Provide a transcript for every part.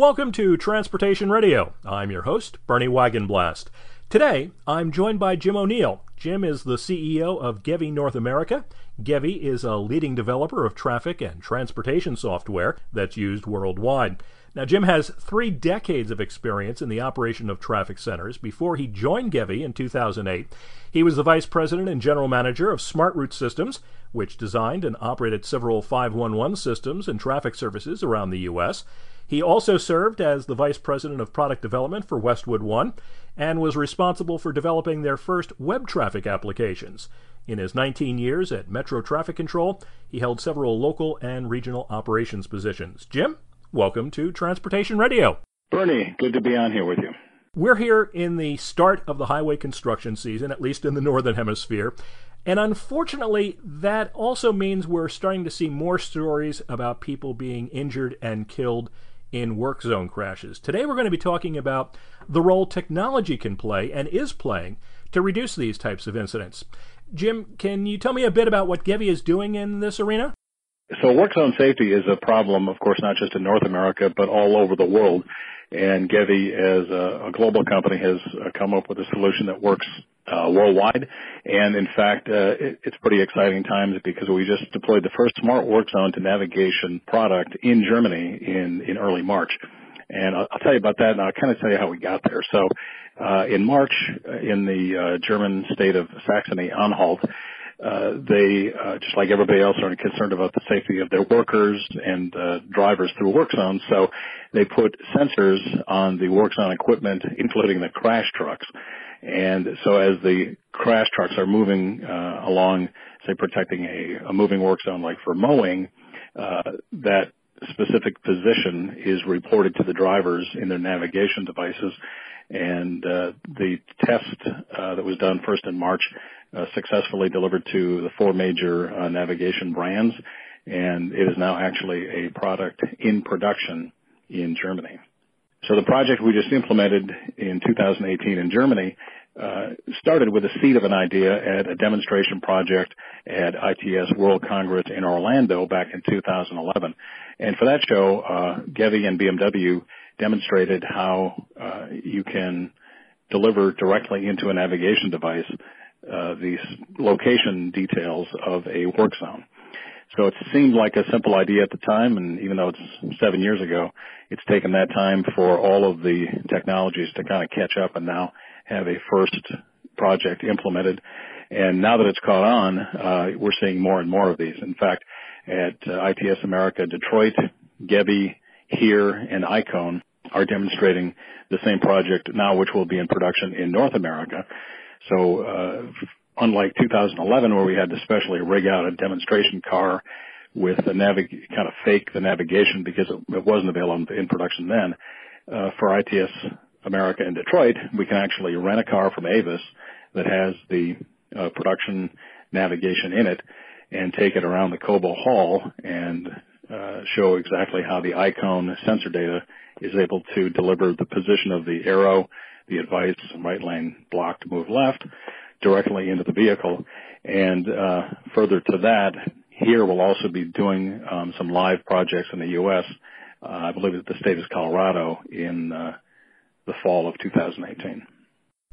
Welcome to Transportation Radio. I'm your host, Bernie Wagenblast. Today, I'm joined by Jim O'Neill. Jim is the CEO of GEWI North America. GEWI is a leading developer of traffic and transportation software that's used worldwide. Now, Jim has three decades of experience in the operation of traffic centers. Before he joined GEWI in 2008, he was the vice president and general manager of Smart Route Systems, which designed and operated several 511 systems and traffic services around the U.S. He also served as the vice president of product development for Westwood One and was responsible for developing their first web traffic applications. In his 19 years at Metro Traffic Control, he held several local and regional operations positions. Jim? Welcome to Transportation Radio. Bernie, good to be on here with you. We're here in the start of the highway construction season, at least in the Northern Hemisphere. And unfortunately, that also means we're starting to see more stories about people being injured and killed in work zone crashes. Today, we're going to be talking about the role technology can play and is playing to reduce these types of incidents. Jim, can you tell me a bit about what GEWI is doing in this arena? So work zone safety is a problem, of course, not just in North America, but all over the world. And GEWI, as a, a global company, has uh, come up with a solution that works uh, worldwide. And in fact, uh, it, it's pretty exciting times because we just deployed the first smart work zone to navigation product in Germany in, in early March. And I'll, I'll tell you about that, and I'll kind of tell you how we got there. So, uh, in March, in the uh, German state of Saxony-Anhalt, uh, they, uh, just like everybody else, are concerned about the safety of their workers and uh, drivers through work zones. So they put sensors on the work zone equipment, including the crash trucks. And so as the crash trucks are moving uh, along, say protecting a, a moving work zone like for mowing, uh, that specific position is reported to the drivers in their navigation devices. And uh, the test uh, that was done first in March successfully delivered to the four major uh, navigation brands, and it is now actually a product in production in Germany. So the project we just implemented in 2018 in Germany uh, started with a seed of an idea at a demonstration project at ITS World Congress in Orlando back in 2011. And for that show, uh, GEWI and BMW demonstrated how uh, you can deliver directly into a navigation device uh, these location details of a work zone. So it seemed like a simple idea at the time, and even though it's seven years ago, it's taken that time for all of the technologies to kind of catch up and now have a first project implemented. And now that it's caught on, uh, we're seeing more and more of these. In fact, at uh, ITS America Detroit, GEWI, HERE, and iCone are demonstrating the same project now, which will be in production in North America. So, uh, unlike 2011 where we had to specially rig out a demonstration car with the navig- kind of fake the navigation because it, it wasn't available in production then, uh, for ITS America in Detroit, we can actually rent a car from Avis that has the uh, production navigation in it and take it around the Cobo Hall and uh, show exactly how the iCone sensor data is able to deliver the position of the arrow the advice right lane block to move left directly into the vehicle. And uh, further to that, here we'll also be doing um, some live projects in the U.S. Uh, I believe that the state is Colorado in uh, the fall of 2018.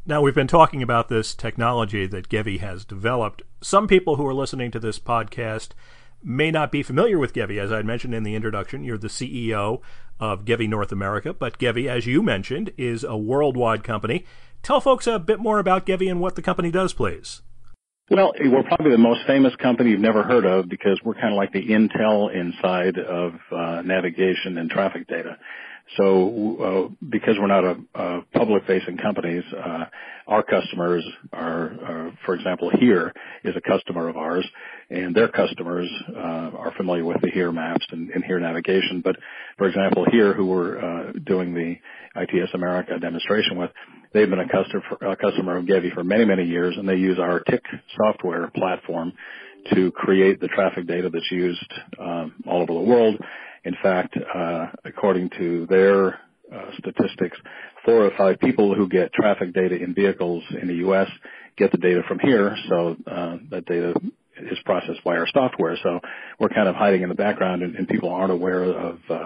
Now, we've been talking about this technology that GEWI has developed. Some people who are listening to this podcast may not be familiar with GEWI. As I mentioned in the introduction, you're the CEO of GEWI North America, but GEWI, as you mentioned, is a worldwide company. Tell folks a bit more about GEWI and what the company does, please. Well, we're probably the most famous company you've never heard of because we're kind of like the Intel inside of uh, navigation and traffic data. So, uh, because we're not a, public-facing companies, uh, our customers are, for example, HERE is a customer of ours, and their customers uh, are familiar with the HERE maps and, HERE navigation. But, for example, HERE, who we're uh, doing the ITS America demonstration with, they've been a customer, a customer of GEWI for many, many years, and they use our TIC software platform to create the traffic data that's used um, all over the world in fact, uh, according to their uh, statistics, four or five people who get traffic data in vehicles in the U.S. get the data from HERE, so uh, that data is processed by our software. So we're kind of hiding in the background, and, and people aren't aware of uh,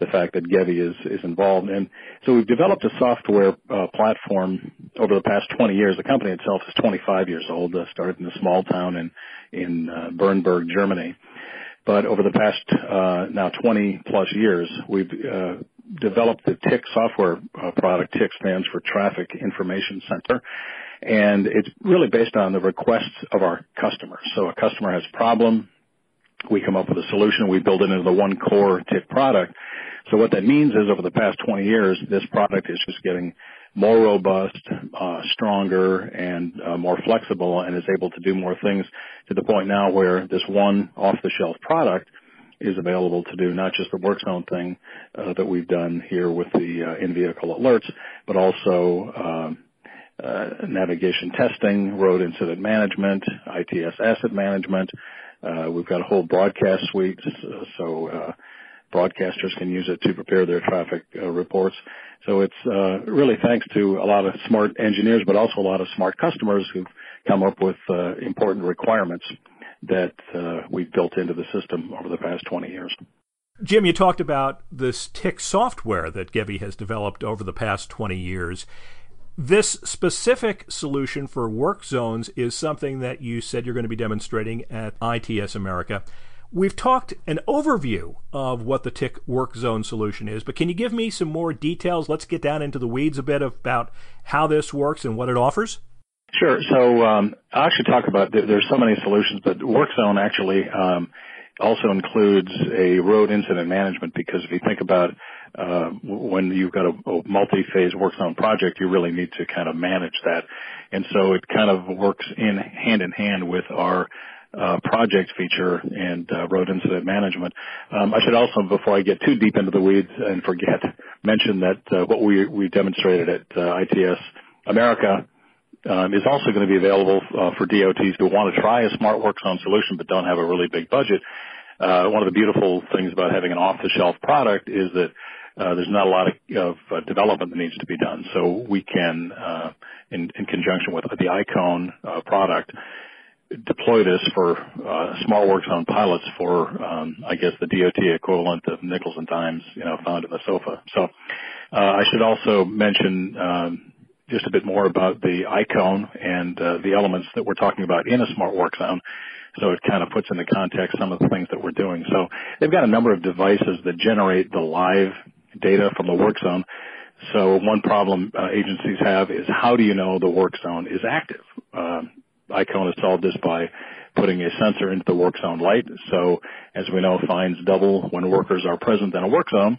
the fact that GEWI is, is involved. And so we've developed a software uh, platform over the past 20 years. The company itself is 25 years old, uh, started in a small town in, in uh, Bernburg, Germany. But over the past uh, now 20 plus years, we've uh, developed the TIC software uh, product. TIC stands for Traffic Information Center. And it's really based on the requests of our customers. So a customer has a problem, we come up with a solution, we build it into the one core TIC product. So what that means is over the past 20 years, this product is just getting more robust, uh, stronger, and uh, more flexible, and is able to do more things to the point now where this one off-the-shelf product is available to do not just the work zone thing uh, that we've done here with the uh, in-vehicle alerts, but also um, uh, navigation testing, road incident management, ITS asset management. Uh, we've got a whole broadcast suite, so uh, broadcasters can use it to prepare their traffic reports. So it's uh, really thanks to a lot of smart engineers, but also a lot of smart customers who've come up with uh, important requirements that uh, we've built into the system over the past 20 years. Jim, you talked about this TIC software that GEWI has developed over the past 20 years. This specific solution for work zones is something that you said you're going to be demonstrating at ITS America. We've talked an overview of what the TIC work zone solution is, but can you give me some more details? Let's get down into the weeds a bit about how this works and what it offers. Sure. So um, I'll actually talk about there's so many solutions, but work zone actually um, also includes a road incident management because if you think about uh, when you've got a, a multi-phase work zone project, you really need to kind of manage that. And so it kind of works in hand in hand with our uh, project feature and uh, road incident management. Um, I should also, before I get too deep into the weeds and forget, mention that uh, what we we demonstrated at uh, ITS America um, is also going to be available uh, for DOTs who want to try a smart work zone solution but don't have a really big budget. Uh, one of the beautiful things about having an off-the-shelf product is that uh, there's not a lot of, of development that needs to be done. So we can, uh, in, in conjunction with the iCone uh, product, deploy this for uh, small work zone pilots for, um, I guess, the DOT equivalent of nickels and dimes, you know, found in the sofa. So uh, I should also mention um, just a bit more about the iCone and uh, the elements that we're talking about in a smart work zone. So it kind of puts into context some of the things that we're doing. So they've got a number of devices that generate the live data from the work zone. So one problem uh, agencies have is how do you know the work zone is active? Uh, iCone has solved this by putting a sensor into the work zone light. So as we know, fines double when workers are present in a work zone.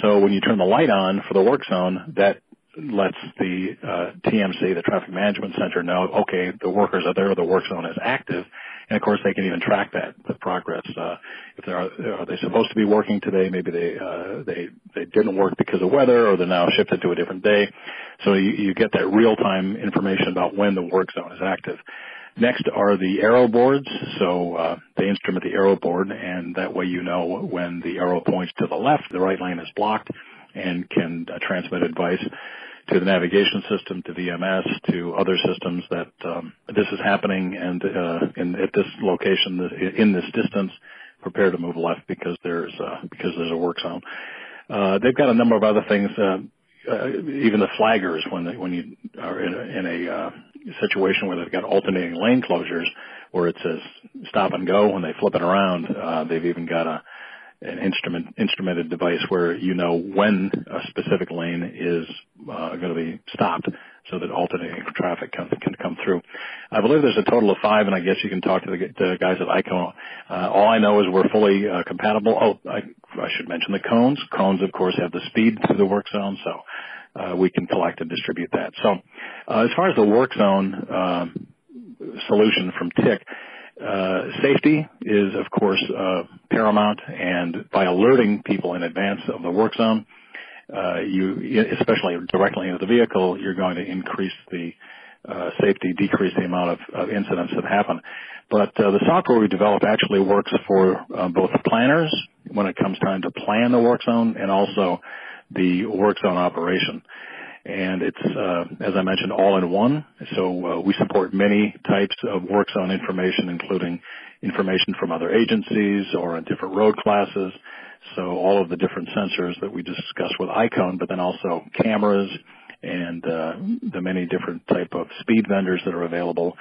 So when you turn the light on for the work zone, that lets the uh, TMC, the Traffic Management Center, know, okay, the workers are there, the work zone is active, and of course they can even track that the progress. Uh, if they are are they supposed to be working today? Maybe they uh, they they didn't work because of weather, or they're now shifted to a different day. So you, you get that real time information about when the work zone is active. Next are the arrow boards. So uh, they instrument the arrow board, and that way you know when the arrow points to the left, the right lane is blocked, and can uh, transmit advice to the navigation system, to VMS, to other systems that um, this is happening, and uh, in, at this location, in this distance, prepare to move left because there's uh, because there's a work zone. Uh, they've got a number of other things. Uh, even the flaggers, when they, when you are in a, in a uh, situation where they've got alternating lane closures, where it says stop and go when they flip it around, uh, they've even got a an instrument instrumented device where you know when a specific lane is uh, going to be stopped so that alternating traffic can, can come through. I believe there's a total of five, and I guess you can talk to the, the guys at iCone. Uh, all I know is we're fully uh, compatible. Oh, I, I should mention the cones. Cones, of course, have the speed through the work zone, so uh, we can collect and distribute that. So, uh, as far as the work zone uh, solution from TIC, uh, safety is, of course, uh, paramount, and by alerting people in advance of the work zone, uh, you, especially directly into the vehicle, you're going to increase the uh, safety, decrease the amount of, of, incidents that happen. But uh, the software we develop actually works for uh, both planners when it comes time to plan the work zone and also the work zone operation. and it's uh, as I mentioned all in one. So uh, we support many types of work zone information, including information from other agencies or on different road classes. So all of the different sensors that we discussed with iCone, but then also cameras and uh, the many different type of speed vendors that are available,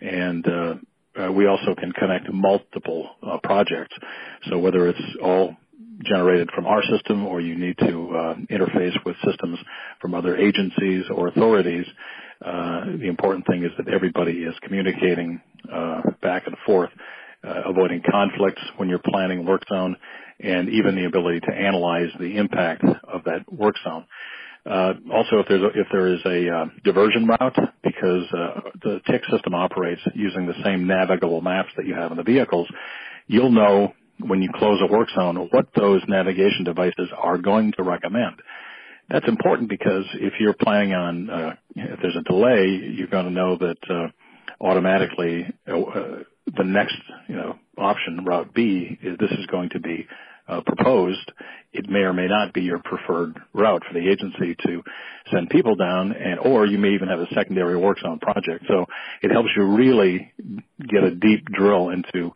and uh, uh, we also can connect multiple uh, projects. So whether it's all generated from our system or you need to uh, interface with systems from other agencies or authorities, uh, the important thing is that everybody is communicating uh, back and forth, uh, avoiding conflicts when you're planning work zone, and even the ability to analyze the impact of that work zone. Uh, also, if, there's a, if there is a uh, diversion route, because uh, the TIC system operates using the same navigable maps that you have in the vehicles, you'll know when you close a work zone what those navigation devices are going to recommend. That's important because if you're planning on, uh, if there's a delay, you're going to know that uh, automatically uh, the next, you know, option, route B, is this is going to be uh, proposed, it may or may not be your preferred route for the agency to send people down, and or you may even have a secondary work zone project. So it helps you really get a deep drill into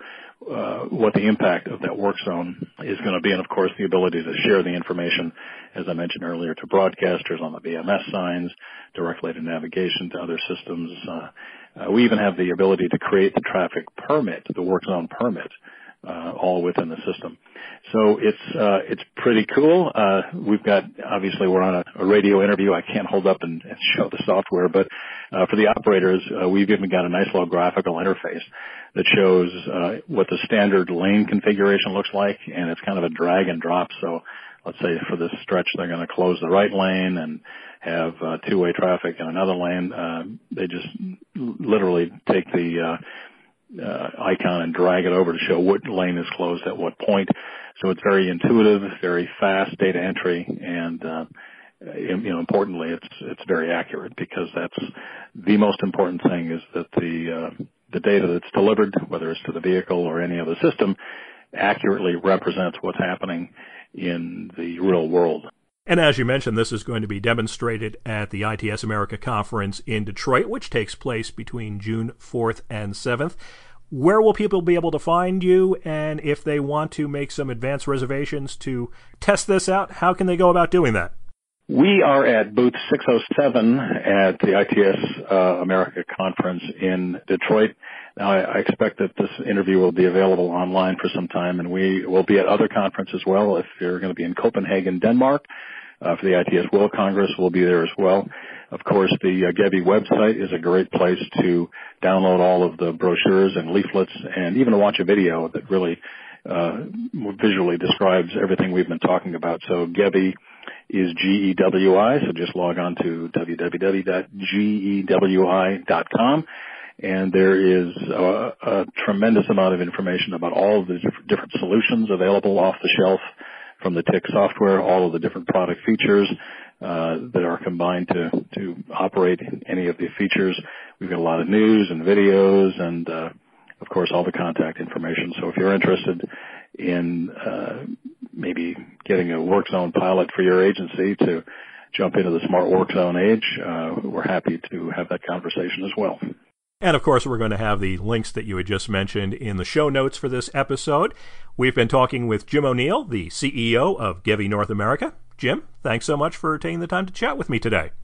uh, what the impact of that work zone is going to be, and of course the ability to share the information, as I mentioned earlier, to broadcasters on the VMS signs, directly to navigation to other systems. Uh, uh, we even have the ability to create the traffic permit, the work zone permit, uh, all within the system. So it's uh, it's pretty cool. Uh, we've got obviously we're on a, a, radio interview. I can't hold up and, and show the software, but uh, for the operators, uh, we've even got a nice little graphical interface that shows uh, what the standard lane configuration looks like, and it's kind of a drag and drop. So let's say for this stretch they're going to close the right lane and have uh, two-way traffic in another lane. Uh, they just literally take the uh, uh, icon and drag it over to show what lane is closed at what point. So it's very intuitive, very fast data entry, and uh, you know, importantly, it's it's very accurate because that's the most important thing is that the uh, the data that's delivered, whether it's to the vehicle or any other system, accurately represents what's happening in the real world. And as you mentioned, this is going to be demonstrated at the ITS America conference in Detroit, which takes place between June 4th and 7th. Where will people be able to find you? And if they want to make some advance reservations to test this out, how can they go about doing that? We are at booth 607 at the ITS uh, America conference in Detroit. Now, I, expect that this interview will be available online for some time, and we will be at other conferences as well. If you're going to be in Copenhagen, Denmark, uh, for the ITS World Congress, we'll be there as well. Of course, the uh, GEWI website is a great place to download all of the brochures and leaflets, and even to watch a video that really uh, visually describes everything we've been talking about. So GEWI is G-E-W-I, so just log on to www.gewi.com and there is a, a, tremendous amount of information about all of the different solutions available off the shelf from the TIC software, all of the different product features uh, that are combined to to operate any of the features. We've got a lot of news and videos, and uh, of course all the contact information. So if you're interested in uh, maybe getting a work zone pilot for your agency to jump into the smart work zone age, uh, we're happy to have that conversation as well. And of course, we're going to have the links that you had just mentioned in the show notes for this episode. We've been talking with Jim O'Neill, the CEO of GEWI North America. Jim, thanks so much for taking the time to chat with me today.